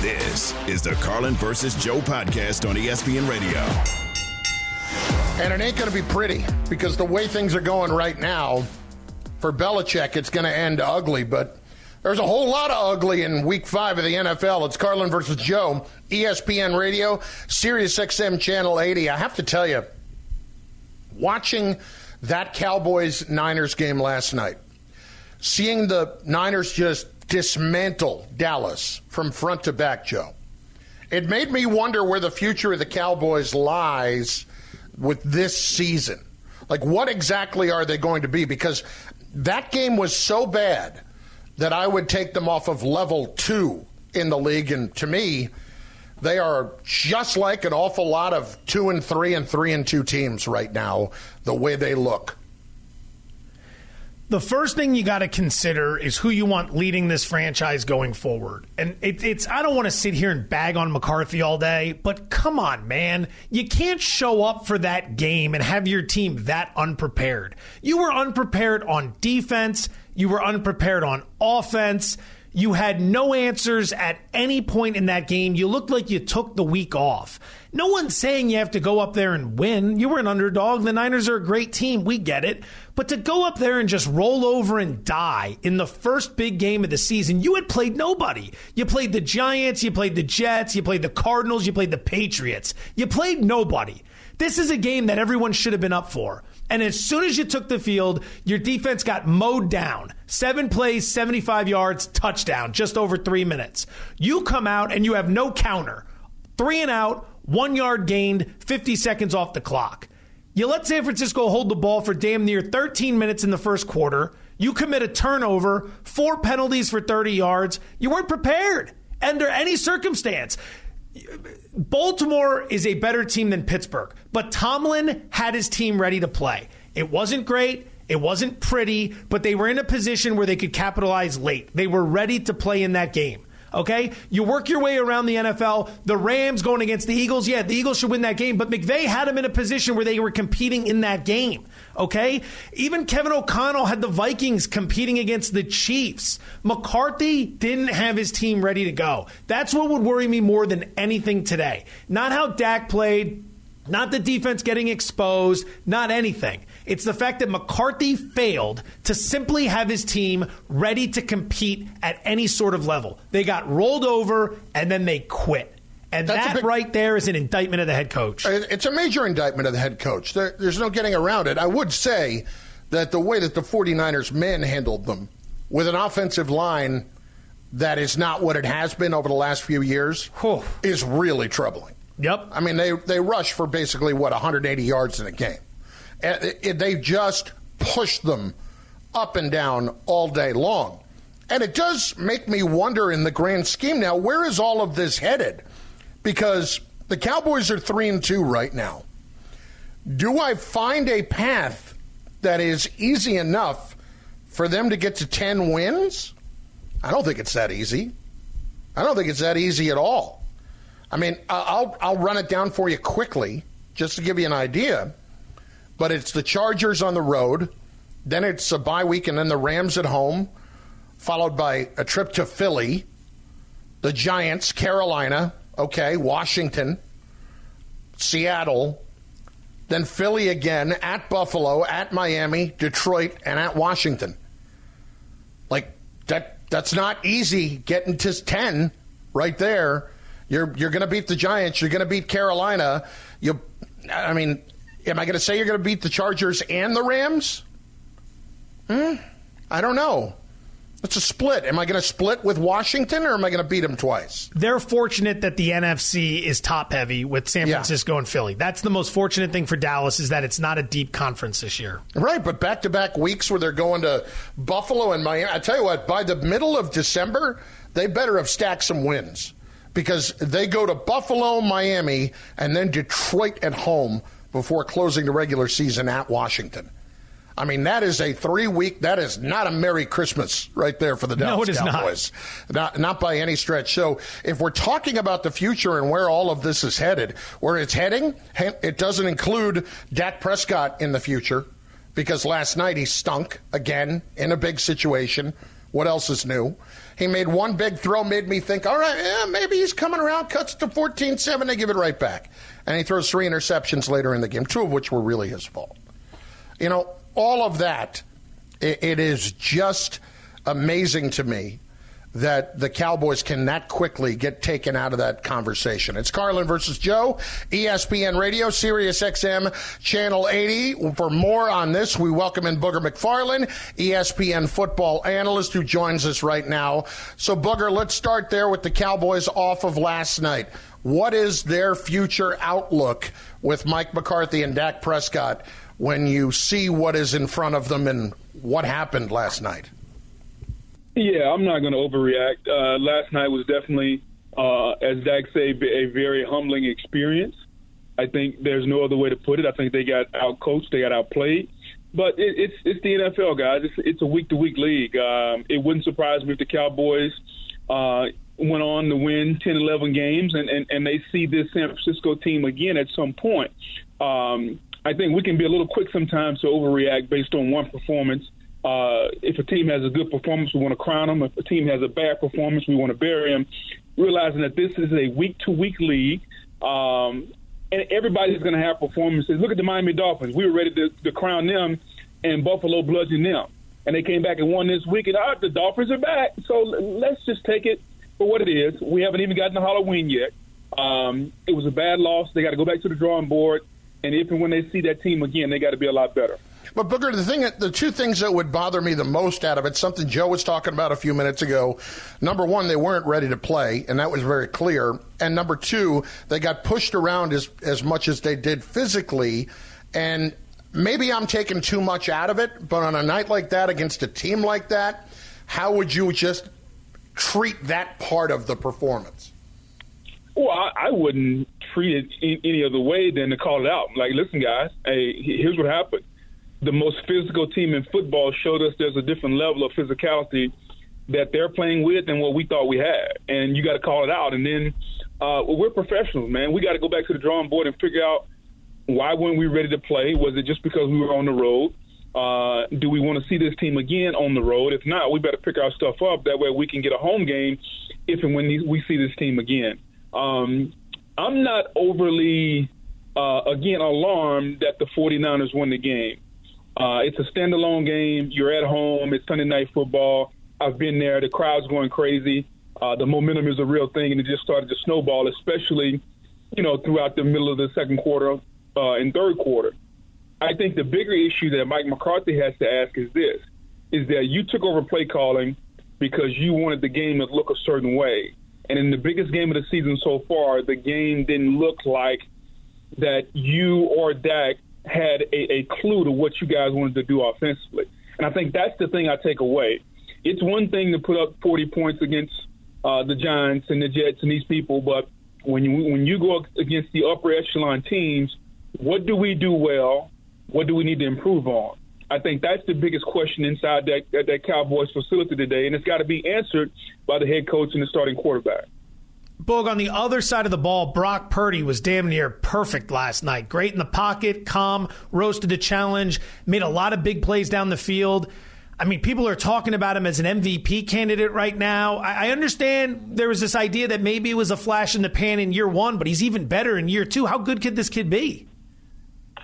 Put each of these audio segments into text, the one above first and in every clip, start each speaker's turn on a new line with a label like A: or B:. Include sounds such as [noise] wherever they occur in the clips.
A: This is the Carlin versus Joe podcast on ESPN Radio.
B: And it ain't going to be pretty because the way things are going right now, for Belichick, it's going to end ugly. But there's a whole lot of ugly in week five of the NFL. It's Carlin versus Joe, ESPN Radio, Sirius XM Channel 80. I have to tell you, watching that Cowboys Niners game last night, seeing the Niners just dismantle Dallas from front to back, Joe. It made me wonder where the future of the Cowboys lies with this season. Like, what exactly are they going to be? Because that game was so bad that I would take them off of level two in the league. And to me, they are just like an awful lot of two and three and three and two teams right now, the way they look
C: the first thing you got to consider is who you want leading this franchise going forward. And it, it's I don't want to sit here and bag on McCarthy all day, but come on, man, you can't show up for that game and have your team that unprepared. You were unprepared on defense. You were unprepared on offense. You had no answers at any point in that game. You looked like you took the week off. No one's saying you have to go up there and win. You were an underdog. The Niners are a great team. We get it. But to go up there and just roll over and die in the first big game of the season, you had played nobody. You played the Giants, you played the Jets, you played the Cardinals, you played the Patriots. You played nobody. This is a game that everyone should have been up for. And as soon as you took the field, your defense got mowed down. Seven plays, 75 yards, touchdown, just over three minutes. You come out and you have no counter. Three and out, one yard gained, 50 seconds off the clock. You let San Francisco hold the ball for damn near 13 minutes in the first quarter. You commit a turnover, four penalties for 30 yards. You weren't prepared under any circumstance. Baltimore is a better team than Pittsburgh, but Tomlin had his team ready to play. It wasn't great. It wasn't pretty, but they were in a position where they could capitalize late. They were ready to play in that game. Okay? You work your way around the NFL. The Rams going against the Eagles. Yeah, the Eagles should win that game, but McVay had them in a position where they were competing in that game. Okay? Even Kevin O'Connell had the Vikings competing against the Chiefs. McCarthy didn't have his team ready to go. That's what would worry me more than anything today. Not how Dak played, not the defense getting exposed, not anything. It's the fact that McCarthy failed to simply have his team ready to compete at any sort of level. They got rolled over and then they quit. And That's that big, right there is an indictment of the head coach.
B: It's a major indictment of the head coach. There, there's no getting around it. I would say that the way that the 49ers manhandled them with an offensive line that is not what it has been over the last few years Whew. is really troubling.
C: Yep.
B: I mean, they, they rush for basically, what, 180 yards in a game. Eh, they just push them up and down all day long. And it does make me wonder in the grand scheme now, where is all of this headed? Because the Cowboys are 3 and 2 right now. Do I find a path that is easy enough for them to get to 10 wins? I don't think it's that easy. I don't think it's that easy at all. I mean, I'll I'll run it down for you quickly just to give you an idea but it's the Chargers on the road. Then it's a bye week, and then the Rams at home, followed by a trip to Philly, the Giants, Carolina, okay, Washington, Seattle, then Philly again, at Buffalo, at Miami, Detroit, and at Washington. Like that that's not easy getting to 10 right there. You're you're going to beat the Giants, you're going to beat Carolina. You I mean, Am I going to say you're going to beat the Chargers and the Rams? Hmm? I don't know. It's a split. Am I going to split with Washington or am I going to beat them twice?
C: They're fortunate that the NFC is top heavy with San Francisco yeah. and Philly. That's the most fortunate thing for Dallas is that it's not a deep conference this year.
B: Right, but back to back weeks where they're going to Buffalo and Miami. I tell you what, by the middle of December, they better have stacked some wins because they go to Buffalo, Miami, and then Detroit at home before closing the regular season at Washington. I mean, that is a three week, that is not a Merry Christmas right there for the Dallas
C: no, it
B: Cowboys. Not. not. Not by any stretch. So if we're talking about the future and where all of this is headed, where it's heading, it doesn't include Dak Prescott in the future because last night he stunk again in a big situation. What else is new? He made one big throw, made me think, all right, yeah, maybe he's coming around, cuts to 14 7, they give it right back. And he throws three interceptions later in the game, two of which were really his fault. You know, all of that, it, it is just amazing to me that the Cowboys can that quickly get taken out of that conversation. It's Carlin versus Joe, ESPN Radio, Sirius XM, Channel 80. For more on this, we welcome in Booger McFarland, ESPN football analyst who joins us right now. So, Booger, let's start there with the Cowboys off of last night. What is their future outlook with Mike McCarthy and Dak Prescott when you see what is in front of them and what happened last night?
D: Yeah, I'm not going to overreact. Uh, last night was definitely, uh, as Dak said, a very humbling experience. I think there's no other way to put it. I think they got outcoached, they got outplayed. But it, it's it's the NFL, guys. It's, it's a week to week league. Um, it wouldn't surprise me if the Cowboys uh, went on to win 10, 11 games, and, and, and they see this San Francisco team again at some point. Um, I think we can be a little quick sometimes to overreact based on one performance. Uh, if a team has a good performance, we want to crown them. If a team has a bad performance, we want to bury them. Realizing that this is a week to week league, um, and everybody's going to have performances. Look at the Miami Dolphins. We were ready to, to crown them, and Buffalo bludgeoned them. And they came back and won this week, and oh, the Dolphins are back. So let's just take it for what it is. We haven't even gotten to Halloween yet. Um, it was a bad loss. They got to go back to the drawing board and if and when they see that team again, they got to be a lot better.
B: But Booger, the thing, the two things that would bother me the most out of it, something Joe was talking about a few minutes ago. Number one, they weren't ready to play, and that was very clear. And number two, they got pushed around as as much as they did physically, and maybe I'm taking too much out of it. But on a night like that, against a team like that, how would you just treat that part of the performance?
D: Well, I, I wouldn't treat it any other way than to call it out. Like, listen, guys, hey, here's what happened. The most physical team in football showed us there's a different level of physicality that they're playing with than what we thought we had, and you got to call it out. And then uh, we're professionals, man. We got to go back to the drawing board and figure out why weren't we ready to play? Was it just because we were on the road? Uh, do we want to see this team again on the road? If not, we better pick our stuff up. That way, we can get a home game if and when we see this team again. Um, I'm not overly, uh, again, alarmed that the 49ers won the game. Uh, it's a standalone game. You're at home. It's Sunday night football. I've been there. The crowd's going crazy. Uh, the momentum is a real thing, and it just started to snowball, especially, you know, throughout the middle of the second quarter uh, and third quarter. I think the bigger issue that Mike McCarthy has to ask is this: is that you took over play calling because you wanted the game to look a certain way. And in the biggest game of the season so far, the game didn't look like that you or Dak had a, a clue to what you guys wanted to do offensively. And I think that's the thing I take away. It's one thing to put up 40 points against uh, the Giants and the Jets and these people, but when you when you go against the upper echelon teams, what do we do well? What do we need to improve on? I think that's the biggest question inside that, that, that Cowboys facility today, and it's got to be answered by the head coach and the starting quarterback.
C: Boog, on the other side of the ball, Brock Purdy was damn near perfect last night. Great in the pocket, calm, to the challenge, made a lot of big plays down the field. I mean, people are talking about him as an MVP candidate right now. I, understand there was this idea that maybe it was a flash in the pan in year one, but he's even better in year two. How good could this kid be?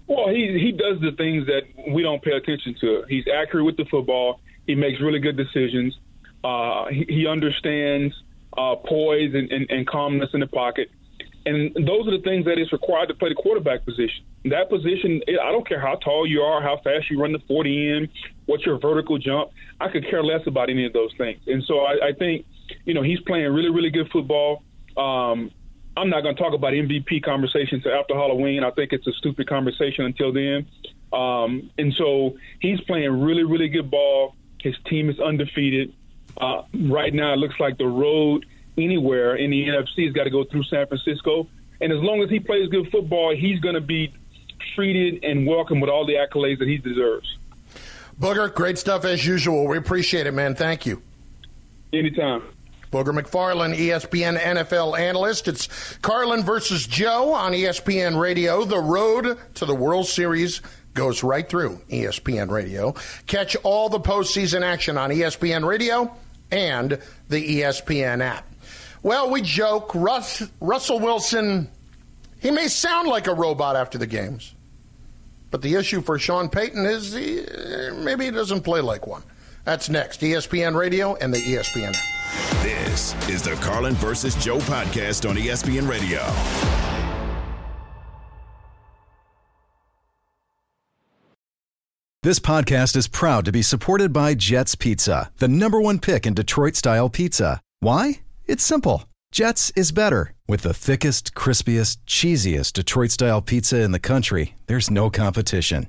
D: Well, he he does the things that we don't pay attention to. He's accurate with the football. He makes really good decisions. Uh, he, he understands uh, poise and, and, and calmness in the pocket. And those are the things that is required to play the quarterback position. That position, I don't care how tall you are, how fast you run the 40 in, what's your vertical jump. I could care less about any of those things. And so I, I think, you know, he's playing really, really good football. Um, I'm not going to talk about MVP conversations after Halloween. I think it's a stupid conversation until then. Um, and so he's playing really, really good ball. His team is undefeated. Uh, right now, it looks like the road anywhere in the NFC has got to go through San Francisco. And as long as he plays good football, he's going to be treated and welcomed with all the accolades that he deserves.
B: Booger, great stuff as usual. We appreciate it, man. Thank you.
D: Anytime.
B: Booger McFarland, ESPN NFL analyst. It's Carlin versus Joe on ESPN Radio. The road to the World Series goes right through ESPN Radio. Catch all the postseason action on ESPN Radio and the ESPN app. Well, we joke. Russ, Russell Wilson, he may sound like a robot after the games, but the issue for Sean Payton is he, maybe he doesn't play like one. That's next. ESPN Radio and the ESPN app.
A: This is the Carlin versus Joe podcast on ESPN Radio.
E: This podcast is proud to be supported by Jets Pizza, the number one pick in Detroit style pizza. Why? It's simple. Jets is better. With the thickest, crispiest, cheesiest Detroit style pizza in the country, there's no competition.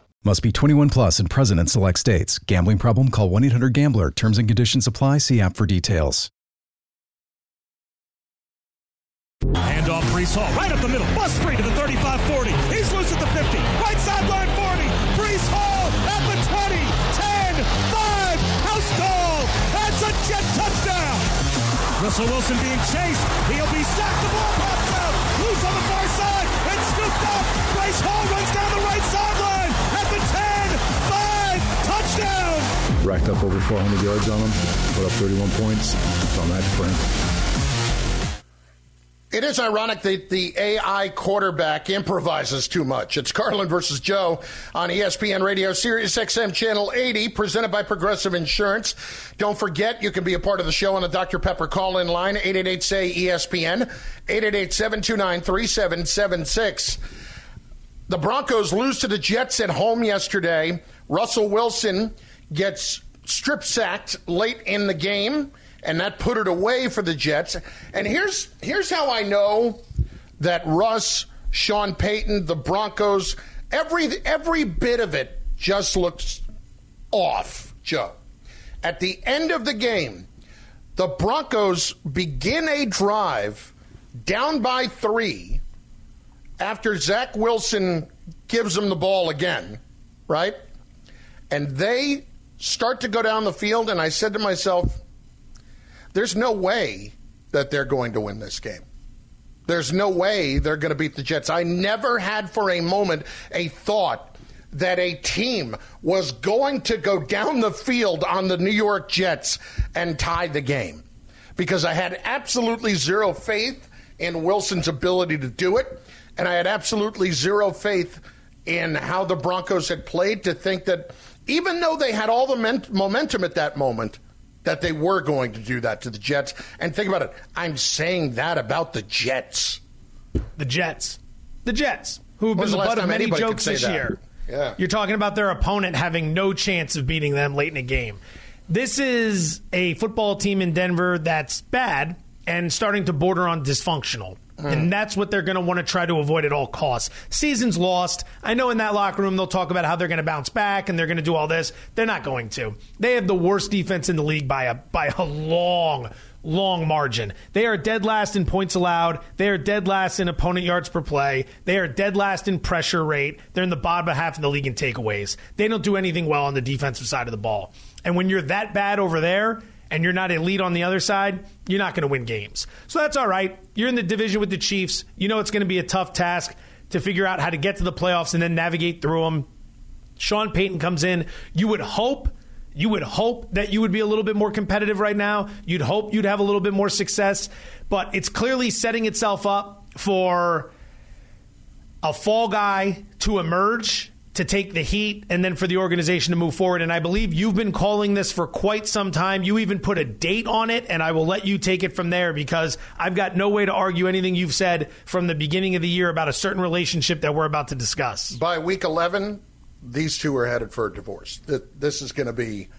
E: Must be 21 plus and present in select states. Gambling problem? Call 1 800 Gambler. Terms and conditions apply. See app for details.
F: Handoff, Breece Hall, right up the middle, bust free to the 35-40. He's loose at the 50, right sideline 40. Breece Hall at the 20, 10, 5, house call. That's a jet touchdown. Russell Wilson being chased. He'll be sacked. The ball pops out. Loose on the far side. It's scooped up. Breece Hall runs down the
G: racked up over 400 yards on him, put up 31 points. So I'm happy for him.
B: It is ironic that the AI quarterback improvises too much. It's Carlin versus Joe on ESPN Radio, Sirius XM Channel 80, presented by Progressive Insurance. Don't forget, you can be a part of the show on the Dr. Pepper call-in line, 888-SAY-ESPN, 888-729-3776. The Broncos lose to the Jets at home yesterday. Russell Wilson gets strip sacked late in the game, and that put it away for the Jets. And here's here's how I know that Russ, Sean Payton, the Broncos, every every bit of it just looks off, Joe. At the end of the game, the Broncos begin a drive down by three after Zach Wilson gives them the ball again, right? And they start to go down the field, and I said to myself, there's no way that they're going to win this game. There's no way they're going to beat the Jets. I never had for a moment a thought that a team was going to go down the field on the New York Jets and tie the game because I had absolutely zero faith in Wilson's ability to do it, and I had absolutely zero faith in how the Broncos had played to think that even though they had all the men- momentum at that moment, that they were going to do that to the Jets. And think about it. I'm saying that about the Jets.
C: The Jets. The Jets, who have been the
B: the
C: butt of many jokes this
B: that?
C: year.
B: Yeah.
C: You're talking about their opponent having no chance of beating them late in a game. This is a football team in Denver that's bad and starting to border on dysfunctional. And hmm. that's what they're going to want to try to avoid at all costs. Season's lost. I know in that locker room they'll talk about how they're going to bounce back and they're going to do all this. They're not going to. They have the worst defense in the league by a by a long, long margin. They are dead last in points allowed. They are dead last in opponent yards per play. They are dead last in pressure rate. They're in the bottom half of the league in takeaways. They don't do anything well on the defensive side of the ball. And when you're that bad over there and you're not elite on the other side, you're not going to win games. So that's all right. You're in the division with the Chiefs. You know it's going to be a tough task to figure out how to get to the playoffs and then navigate through them. Sean Payton comes in, you would hope you would hope that you would be a little bit more competitive right now. You'd hope you'd have a little bit more success, but it's clearly setting itself up for a fall guy to emerge to take the heat and then for the organization to move forward. And I believe you've been calling this for quite some time. You even put a date on it, and I will let you take it from there because I've got no way to argue anything you've said from the beginning of the year about a certain relationship that we're about to discuss.
B: By week 11, these two are headed for a divorce. This is going to be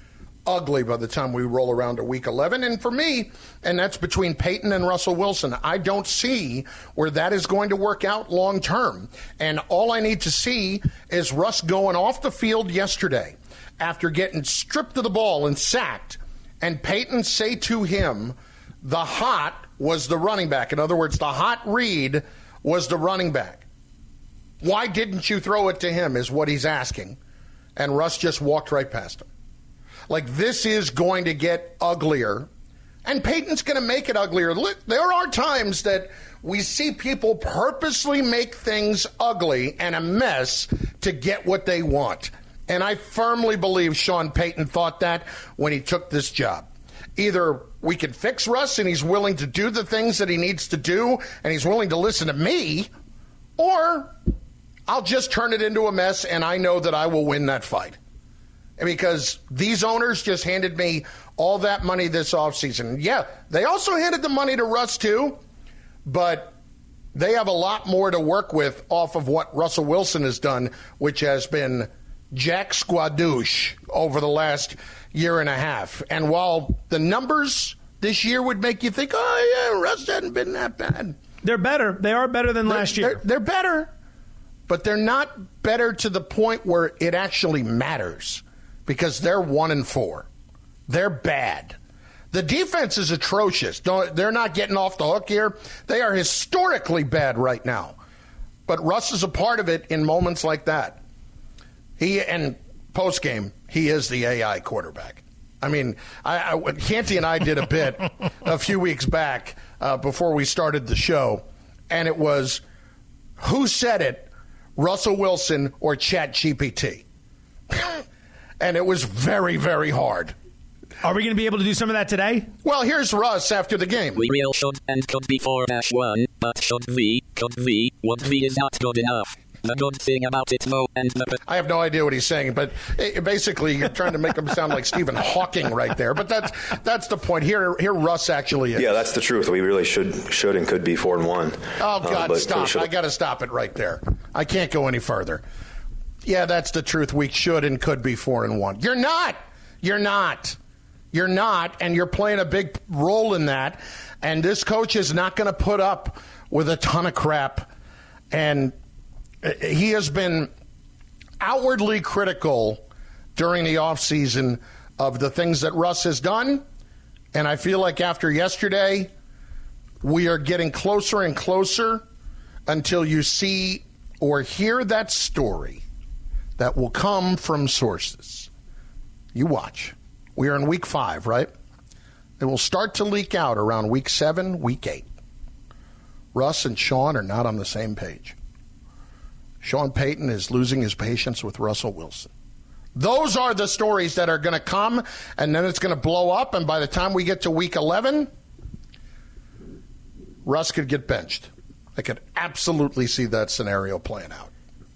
B: ugly by the time we roll around to week 11. And for me, and that's between Payton and Russell Wilson, I don't see where that is going to work out long term. And all I need to see is Russ going off the field yesterday after getting stripped of the ball and sacked, and Payton say to him, the hot was the running back. In other words, the hot read was the running back. Why didn't you throw it to him? Is what he's asking. And Russ just walked right past him. Like this is going to get uglier, and Payton's going to make it uglier. There are times that we see people purposely make things ugly and a mess to get what they want. And I firmly believe Sean Payton thought that when he took this job. Either we can fix Russ and he's willing to do the things that he needs to do and he's willing to listen to me, or I'll just turn it into a mess and I know that I will win that fight because these owners just handed me all that money this offseason. Yeah, they also handed the money to Russ too, but they have a lot more to work with off of what Russell Wilson has done, which has been Jack Squadouche over the last year and a half. And while the numbers this year would make you think, oh, yeah, Russ hasn't been that bad.
C: They're better. They are better than
B: they're,
C: last year.
B: They're, they're better, but they're not better to the point where it actually matters because they're one and four. They're bad. The defense is atrocious. They're not getting off the hook here. They are historically bad right now. But Russ is a part of it in moments like that. He and post game, he is the AI quarterback. I mean, I, I, Canty and I did a bit [laughs] a few weeks back uh, before we started the show, and it was who said it, Russell Wilson or Chat GPT? [laughs] and it was very, very hard.
C: Are we going to be able to do some of that today?
B: Well, here's Russ after the game.
H: We real should and could be 4 1, but should we, could we, would we is not good enough. The good thing about it, though, and the.
B: I have no idea what he's saying, but it, basically you're trying to make him sound like Stephen Hawking right there. But that's that's the point. Here, here, Russ actually is.
I: Yeah, that's the truth. We really should should and could be four and one.
B: Oh God, uh, stop! I got to stop it right there. I can't go any further. Yeah, that's the truth. We should and could be four and one. You're not. You're not. You're not, and you're playing a big role in that. And this coach is not going to put up with a ton of crap. And uh, he has been outwardly critical during the offseason of the things that Russ has done. And I feel like after yesterday, we are getting closer and closer until you see or hear that story that will come from sources. You watch. We are in week five, right? It will start to leak out around week seven, week eight. Russ and Sean are not on the same page. Sean Payton is losing his patience with Russell Wilson. Those are the stories that are going to come, and then it's going to blow up. And by the time we get to week 11, Russ could get benched. I could absolutely see that scenario playing out.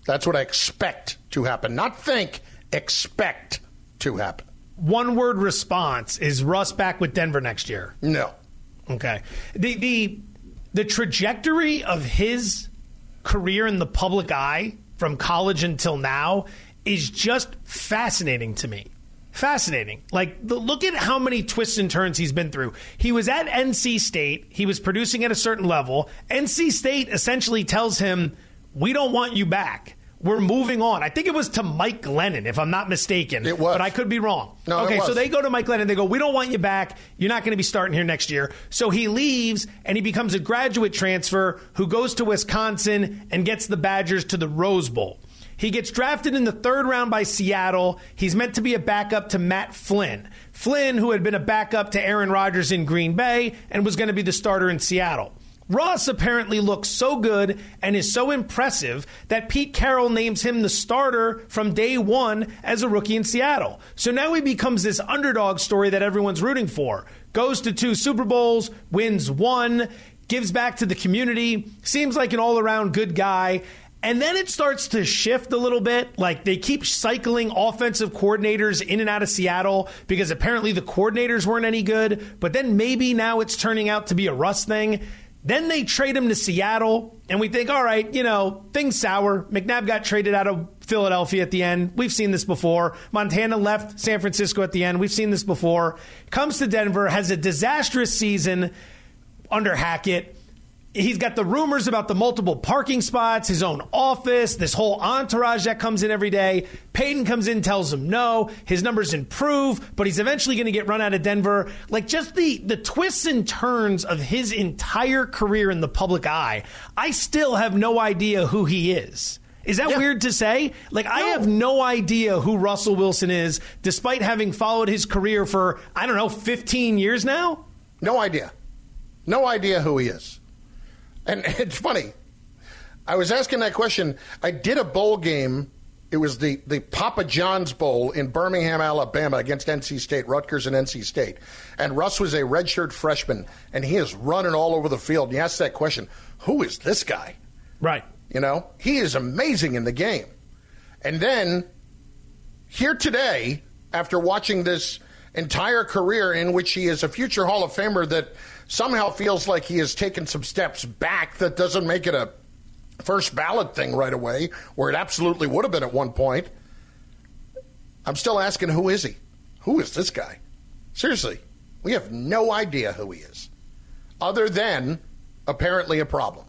B: That's what I expect to happen. Not think, expect to happen.
C: One word response is Russ back with Denver next year?
B: No.
C: Okay. The the the trajectory of his career in the public eye from college until now is just fascinating to me. Fascinating. Like, look at how many twists and turns he's been through. He was at NC State. He was producing at a certain level. NC State essentially tells him, We don't want you back we're moving on. I think it was to Mike Glennon, if I'm not mistaken.
B: It was.
C: But I could be wrong.
B: No,
C: okay, so they go to Mike Glennon. They go, We don't want you back. You're not going to be starting here next year. So he leaves and he becomes a graduate transfer who goes to Wisconsin and gets the Badgers to the Rose Bowl. He gets drafted in the third round by Seattle. He's meant to be a backup to Matt Flynn. Flynn, who had been a backup to Aaron Rodgers in Green Bay and was going to be the starter in Seattle. Russ apparently looks so good and is so impressive that Pete Carroll names him the starter from day one as a rookie in Seattle. So now he becomes this underdog story that everyone's rooting for. Goes to two Super Bowls, wins one, gives back to the community, seems like an all around good guy. And then it starts to shift a little bit. Like they keep cycling offensive coordinators in and out of Seattle because apparently the coordinators weren't any good. But then maybe now it's turning out to be a Russ thing. Then they trade him to Seattle, and we think, all right, you know, things sour. McNabb got traded out of Philadelphia at the end. We've seen this before. Montana left San Francisco at the end. We've seen this before. Comes to Denver, has a disastrous season under Hackett he's got the rumors about the multiple parking spots, his own office, this whole entourage that comes in every day. Payton comes in, tells him no. His numbers improve, but he's eventually going to get run out of Denver. Like just the the twists and turns of his entire career in the public eye. I still have no idea who he is. Is that yeah. weird to say? Like, no. I have no idea who Russell Wilson is, despite having followed his career for, I don't know, 15 years now?
B: No idea. No idea who he is. And [laughs] it's funny. I was asking that question. I did a bowl game. It was the, the Papa John's Bowl in Birmingham, Alabama against NC State, Rutgers and NC State. And Russ was a redshirt freshman, and he is running all over the field. And you ask that question who is this guy?
C: Right.
B: You know, he is amazing in the game. And then here today, after watching this entire career in which he is a future Hall of Famer that somehow feels like he has taken some steps back that doesn't make it a first ballot thing right away, where it absolutely would have been at one point. I'm still asking, who is he? Who is this guy? Seriously, we have no idea who he is, other than apparently a problem.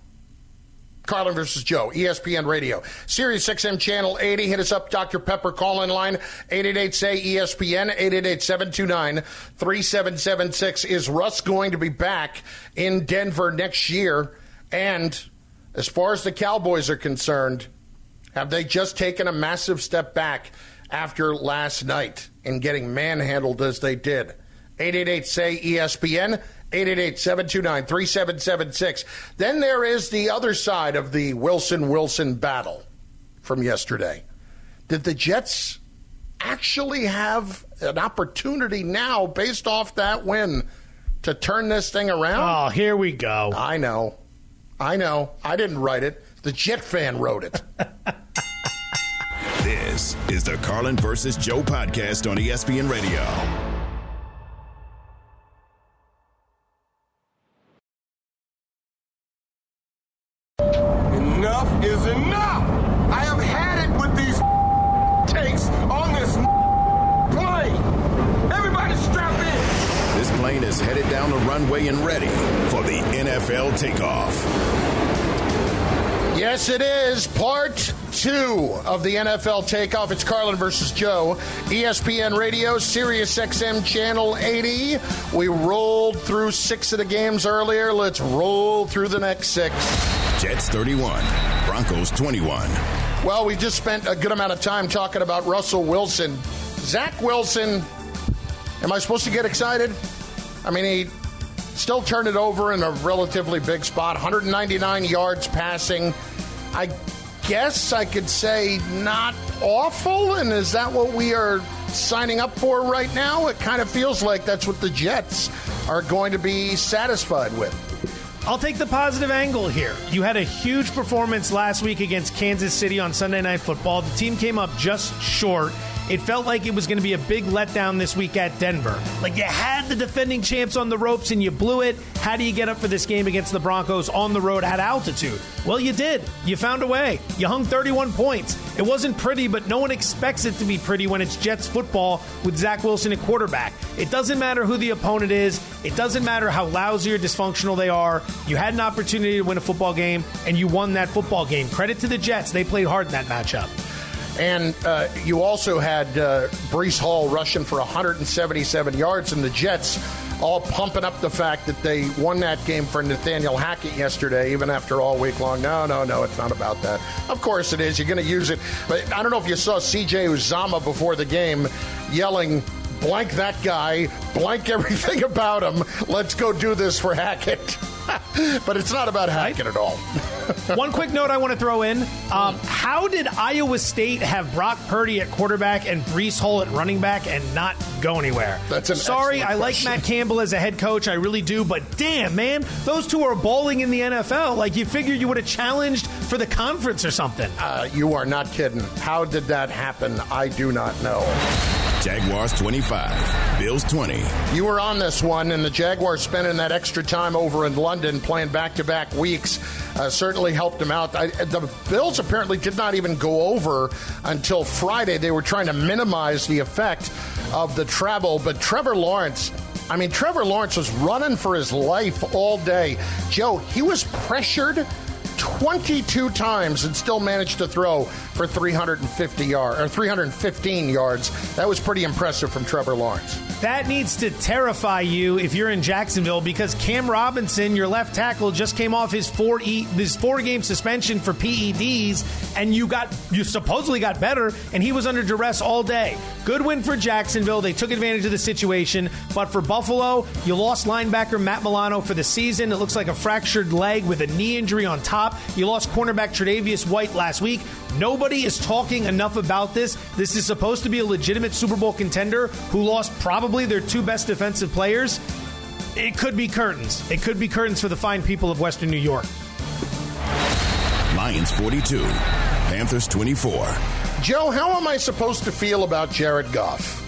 B: Carlin versus Joe, ESPN Radio, Sirius XM Channel 80. Hit us up, Dr. Pepper call in line, 888 say ESPN, 888 729 3776. Is Russ going to be back in Denver next year? And as far as the Cowboys are concerned, have they just taken a massive step back after last night in getting manhandled as they did? 888 say ESPN. 888 729 3776. Then there is the other side of the Wilson Wilson battle from yesterday. Did the Jets actually have an opportunity now, based off that win, to turn this thing around?
C: Oh, here we go.
B: I know. I know. I didn't write it. The Jet fan wrote it. [laughs]
A: this is the Carlin versus Joe podcast on ESPN Radio. Runway and ready for the NFL takeoff.
B: Yes, it is part two of the NFL takeoff. It's Carlin versus Joe, ESPN Radio, Sirius XM Channel 80. We rolled through six of the games earlier. Let's roll through the next six.
A: Jets 31, Broncos 21.
B: Well, we just spent a good amount of time talking about Russell Wilson. Zach Wilson, am I supposed to get excited? I mean, he Still turned it over in a relatively big spot. 199 yards passing. I guess I could say not awful. And is that what we are signing up for right now? It kind of feels like that's what the Jets are going to be satisfied with.
C: I'll take the positive angle here. You had a huge performance last week against Kansas City on Sunday Night Football. The team came up just short. It felt like it was going to be a big letdown this week at Denver. Like you had the defending champs on the ropes and you blew it. How do you get up for this game against the Broncos on the road at altitude? Well, you did. You found a way. You hung 31 points. It wasn't pretty, but no one expects it to be pretty when it's Jets football with Zach Wilson at quarterback. It doesn't matter who the opponent is. It doesn't matter how lousy or dysfunctional they are. You had an opportunity to win a football game, and you won that football game. Credit to the Jets. They played hard in that matchup.
B: And uh, you also had uh, Breece Hall rushing for 177 yards, and the Jets all pumping up the fact that they won that game for Nathaniel Hackett yesterday, even after all week long. No, no, no, it's not about that. Of course it is. You're going to use it. But I don't know if you saw CJ Uzomah before the game yelling, blank that guy, blank [laughs] everything about him. Let's go do this for Hackett. [laughs] but it's not about Hackett at all. [laughs]
C: One quick note I want to throw in: um, How did Iowa State have Brock Purdy at quarterback and Breece Hall at running back and not go anywhere?
B: That's an
C: sorry. I like
B: question.
C: Matt Campbell as a head coach, I really do. But damn, man, those two are bowling in the NFL. Like you figured you would have challenged for the conference or something.
B: Uh, you are not kidding. How did that happen? I do not know.
A: Jaguars 25, Bills 20.
B: You were on this one, and the Jaguars spending that extra time over in London playing back to back weeks uh, certainly helped them out. I, the Bills apparently did not even go over until Friday. They were trying to minimize the effect of the travel, but Trevor Lawrence. I mean, Trevor Lawrence was running for his life all day. Joe, he was pressured 22 times and still managed to throw for 350 yards or 315 yards. That was pretty impressive from Trevor Lawrence.
C: That needs to terrify you if you're in Jacksonville because Cam Robinson, your left tackle, just came off his four e- four game suspension for PEDs, and you got you supposedly got better, and he was under duress all day. Good win for Jacksonville. They took advantage of the situation, but for Buffalo, you lost linebacker Matt Milano for the season. It looks like a fractured leg with a knee injury on top. You lost cornerback Tre'Davious White last week. Nobody is talking enough about this. This is supposed to be a legitimate Super Bowl contender who lost probably their two best defensive players. It could be curtains. It could be curtains for the fine people of Western New York.
A: Lions 42, Panthers 24.
B: Joe, how am I supposed to feel about Jared Goff?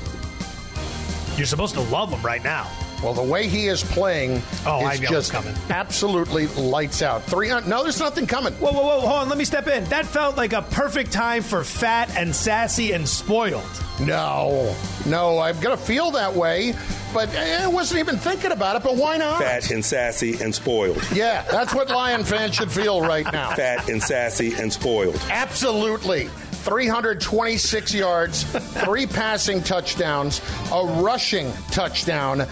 C: You're supposed to love him right now.
B: Well, the way he is playing
C: Oh, I
B: is
C: know
B: just
C: coming.
B: absolutely lights out. Three hundred. No, there's nothing coming.
C: Whoa, whoa, whoa, hold on. Let me step in. That felt like a perfect time for fat and sassy and spoiled.
B: No, no, I'm gonna feel that way, but I wasn't even thinking about it. But why not?
J: Fat and sassy and spoiled.
B: Yeah, that's what Lion fans should feel right now.
J: Fat and sassy and spoiled.
B: Absolutely. 326 yards, three [laughs] passing touchdowns, a rushing touchdown.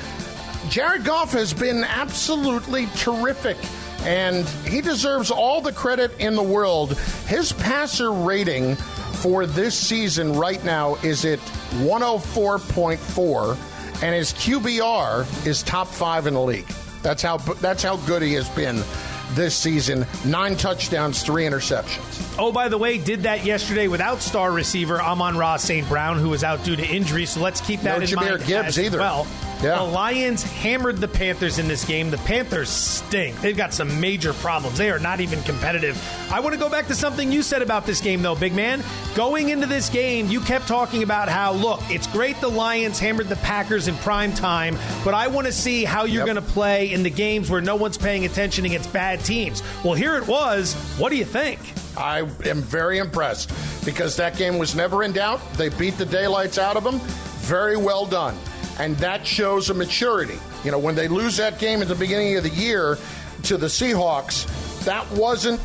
B: Jared Goff has been absolutely terrific, and he deserves all the credit in the world. His passer rating for this season right now is at 104.4, and his QBR is top five in the league. That's how that's how good he has been this season. Nine touchdowns, three interceptions.
C: Oh, by the way, did that yesterday without star receiver Amon-Ra St. Brown, who was out due to injury. So let's keep that
B: No
C: in
B: Jahmyr
C: mind
B: Gibbs
C: as
B: either.
C: well.
B: Yeah.
C: The Lions hammered the Panthers in this game. The Panthers stink. They've got some major problems. They are not even competitive. I want to go back to something you said about this game, though, big man. Going into this game, you kept talking about how, look, it's great the Lions hammered the Packers in prime time, but I want to see how you're
B: Yep.
C: going to play in the games where no one's paying attention against bad teams. Well, here it was. What do you think?
B: I am very impressed because that game was never in doubt. They beat the daylights out of them. Very well done. And that shows a maturity. You know, when they lose that game at the beginning of the year to the Seahawks, that wasn't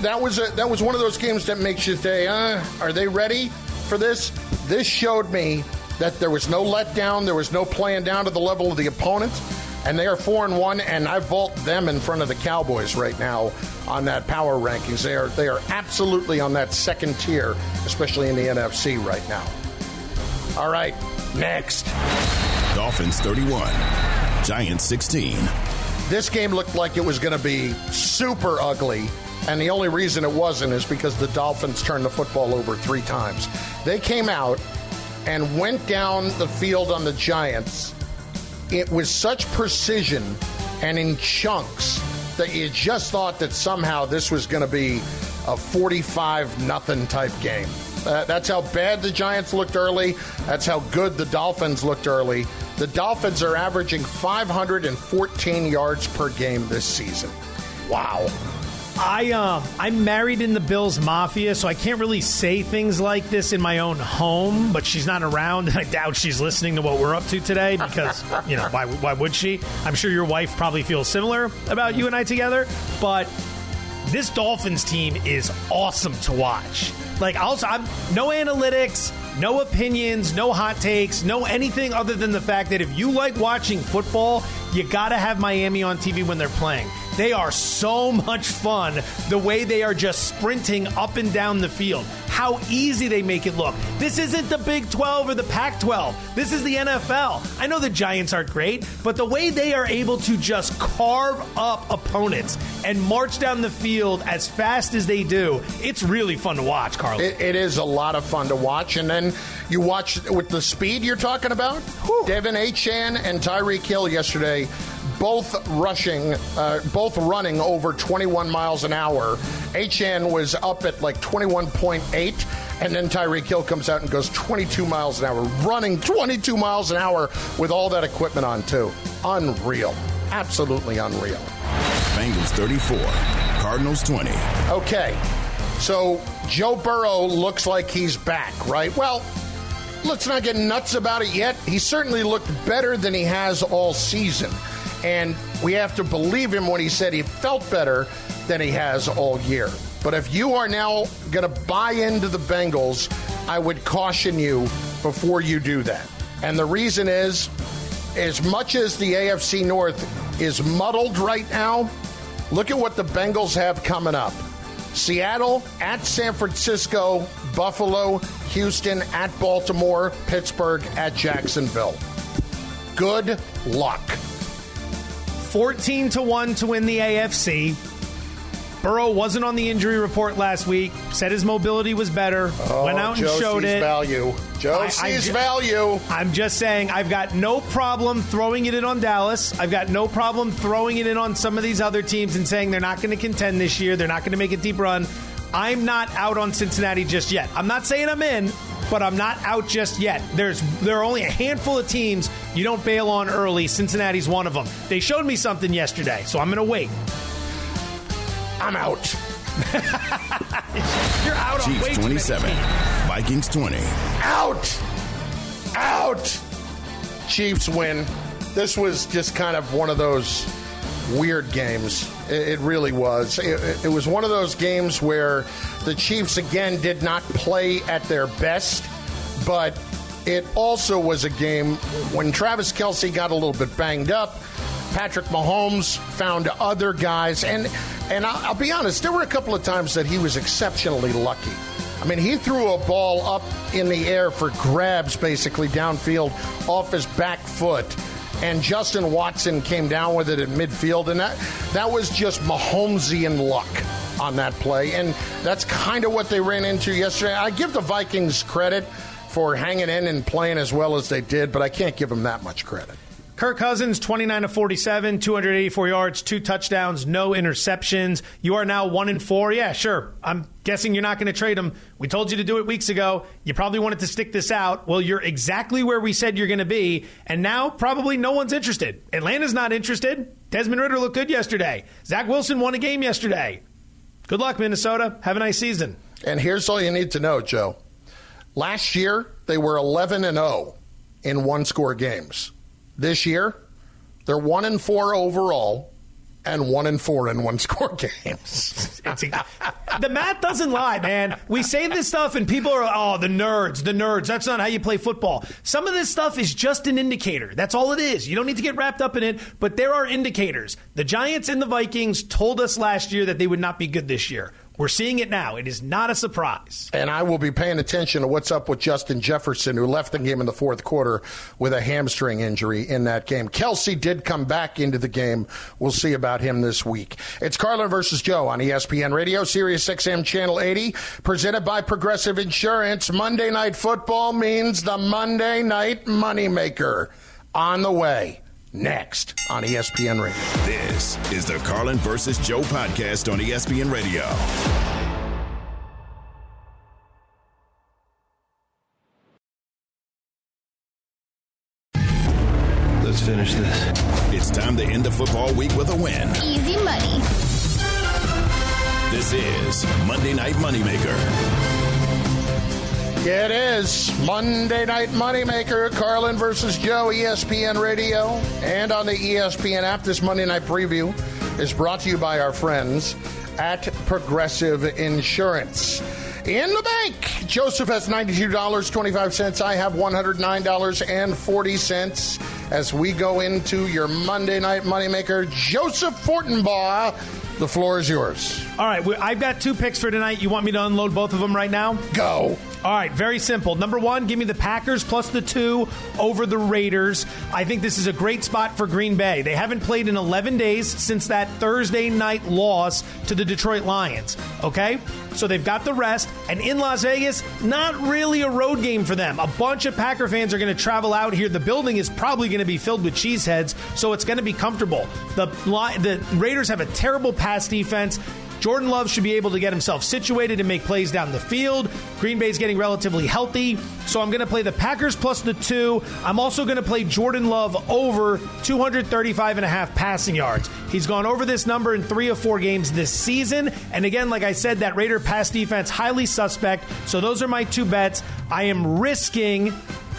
B: that was a, that was one of those games that makes you say, uh, are they ready for this? This showed me that there was no letdown, there was no playing down to the level of the opponent, and they are four and one. And I vault them in front of the Cowboys right now on that power rankings. They are they are absolutely on that second tier, especially in the NFC right now. All right, next.
A: Dolphins 31, Giants 16.
B: This game looked like it was going to be super ugly, and the only reason it wasn't is because the Dolphins turned the football over three times. They came out and went down the field on the Giants it was such precision and in chunks that you just thought that somehow this was going to be a 45 nothing type game. Uh, that's how bad the Giants looked early. That's how good the Dolphins looked early. The Dolphins are averaging 514 yards per game this season. Wow.
C: I um I'm married in the Bills Mafia, so I can't really say things like this in my own home. But she's not around, and I doubt she's listening to what we're up to today because you know why why would she? I'm sure your wife probably feels similar about you and I together. But this Dolphins team is awesome to watch. Like also, I'm no analytics, no opinions, no hot takes, no anything other than the fact that if you like watching football, you got to have Miami on TV when they're playing. They are so much fun the way they are just sprinting up and down the field. How easy they make it look. This isn't the Big 12 or the Pac 12. This is the NFL. I know the Giants aren't great, but the way they are able to just carve up opponents and march down the field as fast as they do, it's really fun to watch, Carl.
B: It, it is a lot of fun to watch. And then you watch with the speed you're talking about. De'Von Achane and Tyreek Hill yesterday both rushing, uh, both running over 21 miles an hour. Achane was up at like 21.8, and then Tyreek Hill comes out and goes 22 miles an hour, running 22 miles an hour with all that equipment on, too. Unreal. Absolutely unreal.
A: Bengals 34, Cardinals 20.
B: Okay, so Joe Burrow looks like he's back, right? Well, let's not get nuts about it yet. He certainly looked better than he has all season. And we have to believe him when he said he felt better than he has all year. But if you are now going to buy into the Bengals, I would caution you before you do that. And the reason is, as much as the AFC North is muddled right now, look at what the Bengals have coming up. Seattle at San Francisco, Buffalo, Houston at Baltimore, Pittsburgh at Jacksonville. Good luck.
C: 14 to 1 to win the AFC. Burrow wasn't on the injury report last week. Said his mobility was better.
B: Oh,
C: went out and
B: Joe
C: showed it.
B: value. Joe sees
C: ju-
B: value.
C: I'm just saying, I've got no problem throwing it in on Dallas. I've got no problem throwing it in on some of these other teams and saying they're not going to contend this year. They're not going to make a deep run. I'm not out on Cincinnati just yet. I'm not saying I'm in, but I'm not out just yet. There's there are only a handful of teams you don't bail on early. Cincinnati's one of them. They showed me something yesterday, so I'm going to wait.
B: I'm out. [laughs]
C: You're out
A: Chiefs
C: too many
A: 27, Vikings 20.
B: Out. Out. Chiefs win. This was just kind of one of those weird games. It, really was. It, it was one of those games where the Chiefs again did not play at their best, but it also was a game when Travis Kelce got a little bit banged up. Patrick Mahomes found other guys, and and I'll, I'll be honest, there were a couple of times that he was exceptionally lucky. I mean, he threw a ball up in the air for grabs, basically downfield, off his back foot, and Justin Watson came down with it at midfield, and that that was just Mahomesian luck on that play, and that's kind of what they ran into yesterday. I give the Vikings credit for hanging in and playing as well as they did, but I can't give them that much credit.
C: Kirk Cousins, 29 to 47, 284 yards, two touchdowns, no interceptions. You are now one and four. Yeah, sure. I'm guessing you're not going to trade him. We told you to do it weeks ago. You probably wanted to stick this out. Well, you're exactly where we said you're going to be. And now probably no one's interested. Atlanta's not interested. Desmond Ridder looked good yesterday. Zach Wilson won a game yesterday. Good luck, Minnesota. Have a nice season.
B: And here's all you need to know, Joe. Last year, they were 11 and 0 in one score games. This year, they're 1 and 4 overall and 1 and 4 in one [laughs] score games. [laughs]
C: The math doesn't lie, man. We say this stuff and people are, oh, the nerds, the nerds. That's not how you play football. Some of this stuff is just an indicator. That's all it is. You don't need to get wrapped up in it, but there are indicators. The Giants and the Vikings told us last year that they would not be good this year. We're seeing it now. It is not a surprise.
B: And I will be paying attention to what's up with Justin Jefferson, who left the game in the fourth quarter with a hamstring injury in that game. Kelce did come back into the game. We'll see about him this week. It's Carlin versus Joe on ESPN Radio, Sirius XM Channel 80, presented by Progressive Insurance. Monday Night Football means the Monday Night Moneymaker on the way. Next on ESPN Radio.
A: This is the Carlin versus Joe podcast on ESPN Radio.
K: Let's finish this.
A: It's time to end the football week with a win.
L: Easy money.
A: This is Monday Night Moneymaker.
B: It is Monday Night Moneymaker, Carlin versus Joe, ESPN Radio, and on the ESPN app. This Monday Night Preview is brought to you by our friends at Progressive Insurance. In the bank, Joseph has $92.25. I have $109.40. as we go into your Monday Night Moneymaker. Joseph Fortenbaugh, the floor is yours.
C: All right, I've got two picks for tonight. You want me to unload both of them right now?
B: Go.
C: All right, very simple. Number one, give me the Packers plus the two over the Raiders. I think this is a great spot for Green Bay. They haven't played in 11 days since that Thursday night loss to the Detroit Lions. Okay? So they've got the rest. And in Las Vegas, not really a road game for them. A bunch of Packer fans are going to travel out here. The building is probably going to be filled with cheeseheads, so it's going to be comfortable. The, the Raiders have a terrible pass defense. Jordan Love should be able to get himself situated and make plays down the field. Green Bay's getting relatively healthy, so I'm going to play the Packers plus the two. I'm also going to play Jordan Love over 235 and a half passing yards. He's gone over this number in three or four games this season. And again, like I said, that Raider pass defense, highly suspect. So those are my two bets. I am risking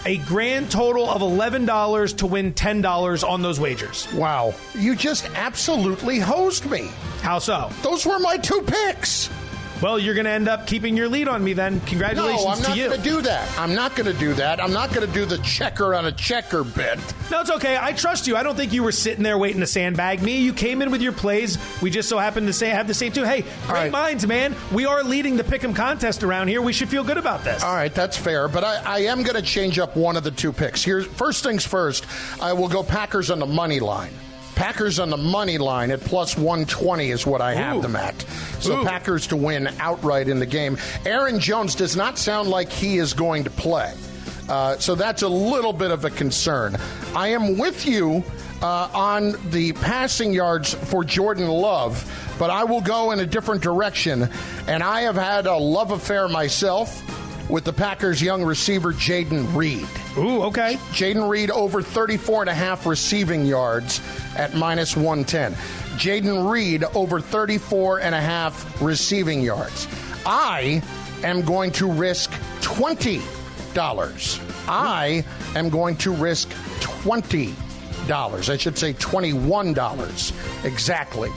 C: a grand total of $11 to win $10 on those wagers.
B: Wow. You just absolutely hosed me.
C: How so?
B: Those were my two picks.
C: Well, you're going to end up keeping your lead on me then. Congratulations
B: no, I'm not
C: going
B: to do that. I'm not going to do that. I'm not going to do the checker on a checker bit.
C: No, it's okay. I trust you. I don't think you were sitting there waiting to sandbag me. You came in with your plays. We just so happened to say have the same two. Hey, great right. minds, man. We are leading the pick'em contest around here. We should feel good about this.
B: All right, that's fair. But I, I am going to change up one of the two picks. Here's first things first. I will go Packers on the money line. Packers on the money line at plus 120 is what I have Ooh. them at. So Ooh. Packers to win outright in the game. Aaron Jones does not sound like he is going to play. Uh, so that's a little bit of a concern. I am with you uh, on the passing yards for Jordan Love, but I will go in a different direction. And I have had a love affair myself with the Packers' young receiver, Jayden Reed.
C: Ooh, okay.
B: Jayden Reed over 34 and a half receiving yards at minus 110. Jayden Reed over 34 and a half receiving yards. I am going to risk $20. I am going to risk $20. I should say $21 exactly.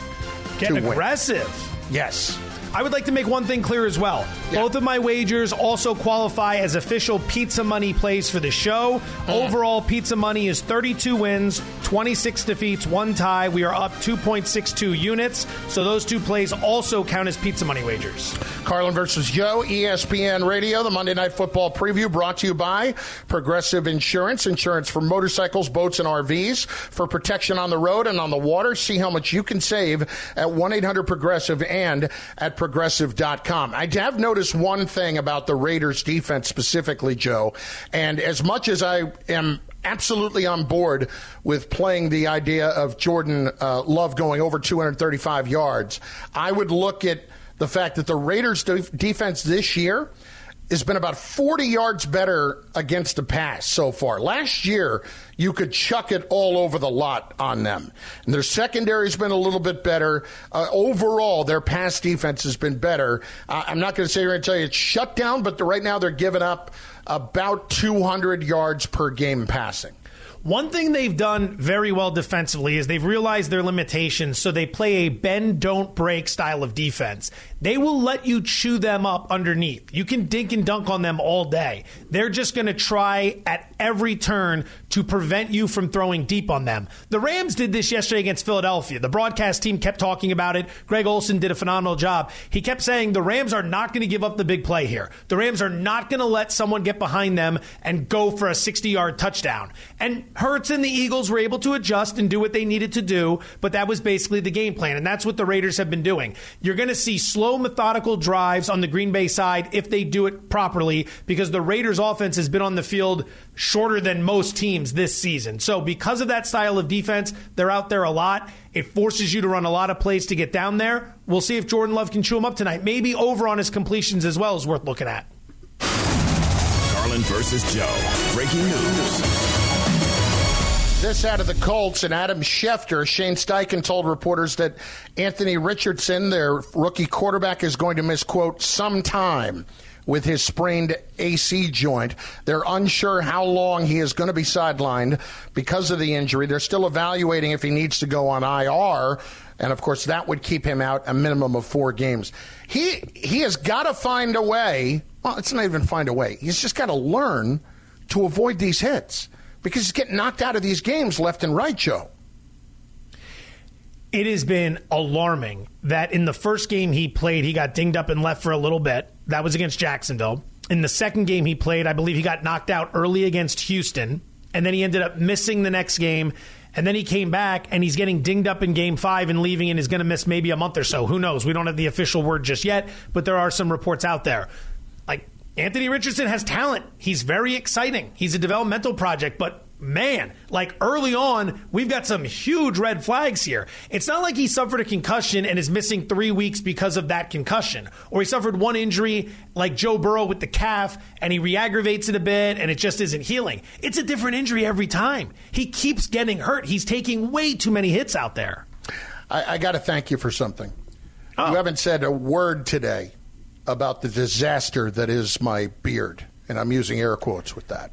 C: Get aggressive.
B: Win. Yes.
C: I would like to make one thing clear as well. Yeah. Both of my wagers also qualify as official pizza money plays for the show. Uh-huh. Overall, pizza money is 32 wins, 26 defeats, one tie. We are up 2.62 units. So those two plays also count as pizza money wagers.
B: Carlin versus Joe, ESPN Radio, the Monday Night Football preview brought to you by Progressive Insurance, insurance for motorcycles, boats, and RVs for protection on the road and on the water. See how much you can save at 1 800 Progressive and at progressive.com. I have noticed one thing about the Raiders defense specifically, Joe, and as much as I am absolutely on board with playing the idea of Jordan uh, Love going over 235 yards, I would look at the fact that the Raiders' defense this year has been about 40 yards better against the pass so far. Last year, you could chuck it all over the lot on them. And their secondary has been a little bit better. Uh, overall, their pass defense has been better. Uh, I'm not going to say here and tell you it's shut down, but right now they're giving up about 200 yards per game passing.
C: One thing they've done very well defensively is they've realized their limitations, so they play a bend, don't break style of defense. They will let you chew them up underneath. You can dink and dunk on them all day. They're just going to try at every turn to prevent you from throwing deep on them. The Rams did this yesterday against Philadelphia. The broadcast team kept talking about it. Greg Olsen did a phenomenal job. He kept saying the Rams are not going to give up the big play here. The Rams are not going to let someone get behind them and go for a 60 yard touchdown. And Hurts and the Eagles were able to adjust and do what they needed to do, but that was basically the game plan. And that's what the Raiders have been doing. You're going to see slow, methodical drives on the Green Bay side if they do it properly because the Raiders' offense has been on the field shorter than most teams this season. So, because of that style of defense, they're out there a lot. It forces you to run a lot of plays to get down there. We'll see if Jordan Love can chew him up tonight. Maybe over on his completions as well is worth looking at.
A: Carlin versus Joe. Breaking news.
B: This out of the Colts and Adam Schefter. Shane Steichen told reporters that Anthony Richardson, their rookie quarterback, is going to miss, quote, some time with his sprained AC joint. They're unsure how long he is going to be sidelined because of the injury. They're still evaluating if he needs to go on IR. And of course, that would keep him out a minimum of four games. He, he has got to find a way. Well, it's not even find a way. He's just got to learn to avoid these hits because he's getting knocked out of these games left and right, Joe.
C: It has been alarming that in the first game he played, he got dinged up and left for a little bit. That was against Jacksonville. In the second game he played, I believe he got knocked out early against Houston, and then he ended up missing the next game. And then he came back and he's getting dinged up in game five and leaving and is going to miss maybe a month or so. Who knows? We don't have the official word just yet, but there are some reports out there. Like Anthony Richardson has talent. He's very exciting. He's a developmental project, but man, like early on, we've got some huge red flags here. It's not like he suffered a concussion and is missing three weeks because of that concussion, or he suffered one injury like Joe Burrow with the calf and he re aggravates it a bit and it just isn't healing. It's a different injury every time. He keeps getting hurt. He's taking way too many hits out there.
B: I, I got to thank you for something. Oh. You haven't said a word today about the disaster that is my beard, and I'm using air quotes with that.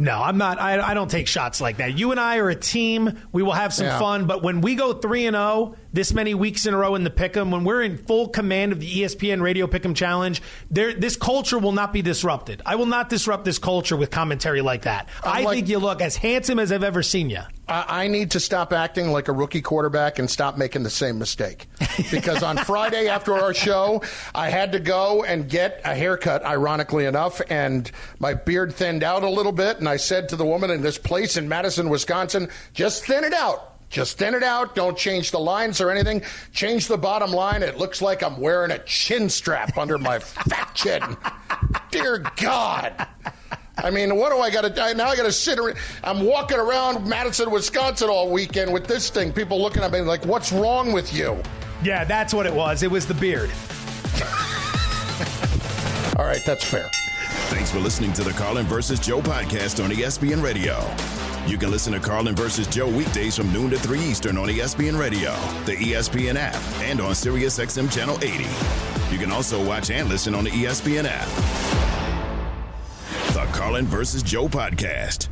C: No, I'm not. I, I, don't take shots like that. You and I are a team. We will have some yeah. fun. But when we go three and zero oh this many weeks in a row in the Pick'em, when we're in full command of the ESPN Radio Pick'em Challenge, there this culture will not be disrupted. I will not disrupt this culture with commentary like that. I'm i like, think you look as handsome as I've ever seen you.
B: I, I need to stop acting like a rookie quarterback and stop making the same mistake. Because on Friday after our show, I had to go and get a haircut, ironically enough, and my beard thinned out a little bit. And I said to the woman in this place in Madison, Wisconsin, just thin it out. Just thin it out. Don't change the lines or anything. Change the bottom line. It looks like I'm wearing a chin strap under my fat chin. Dear God. I mean, what do I got to do? now? I got to sit. Around, I'm walking around Madison, Wisconsin all weekend with this thing. People looking at me like, "What's wrong with you?"
C: Yeah, that's what it was. It was the beard. [laughs]
B: all right, that's fair.
A: Thanks for listening to the Carlin versus Joe podcast on ESPN Radio. You can listen to Carlin versus Joe weekdays from noon to 3 Eastern on ESPN Radio, the ESPN app, and on SiriusXM Channel 80. You can also watch and listen on the ESPN app. The Carlin versus Joe podcast.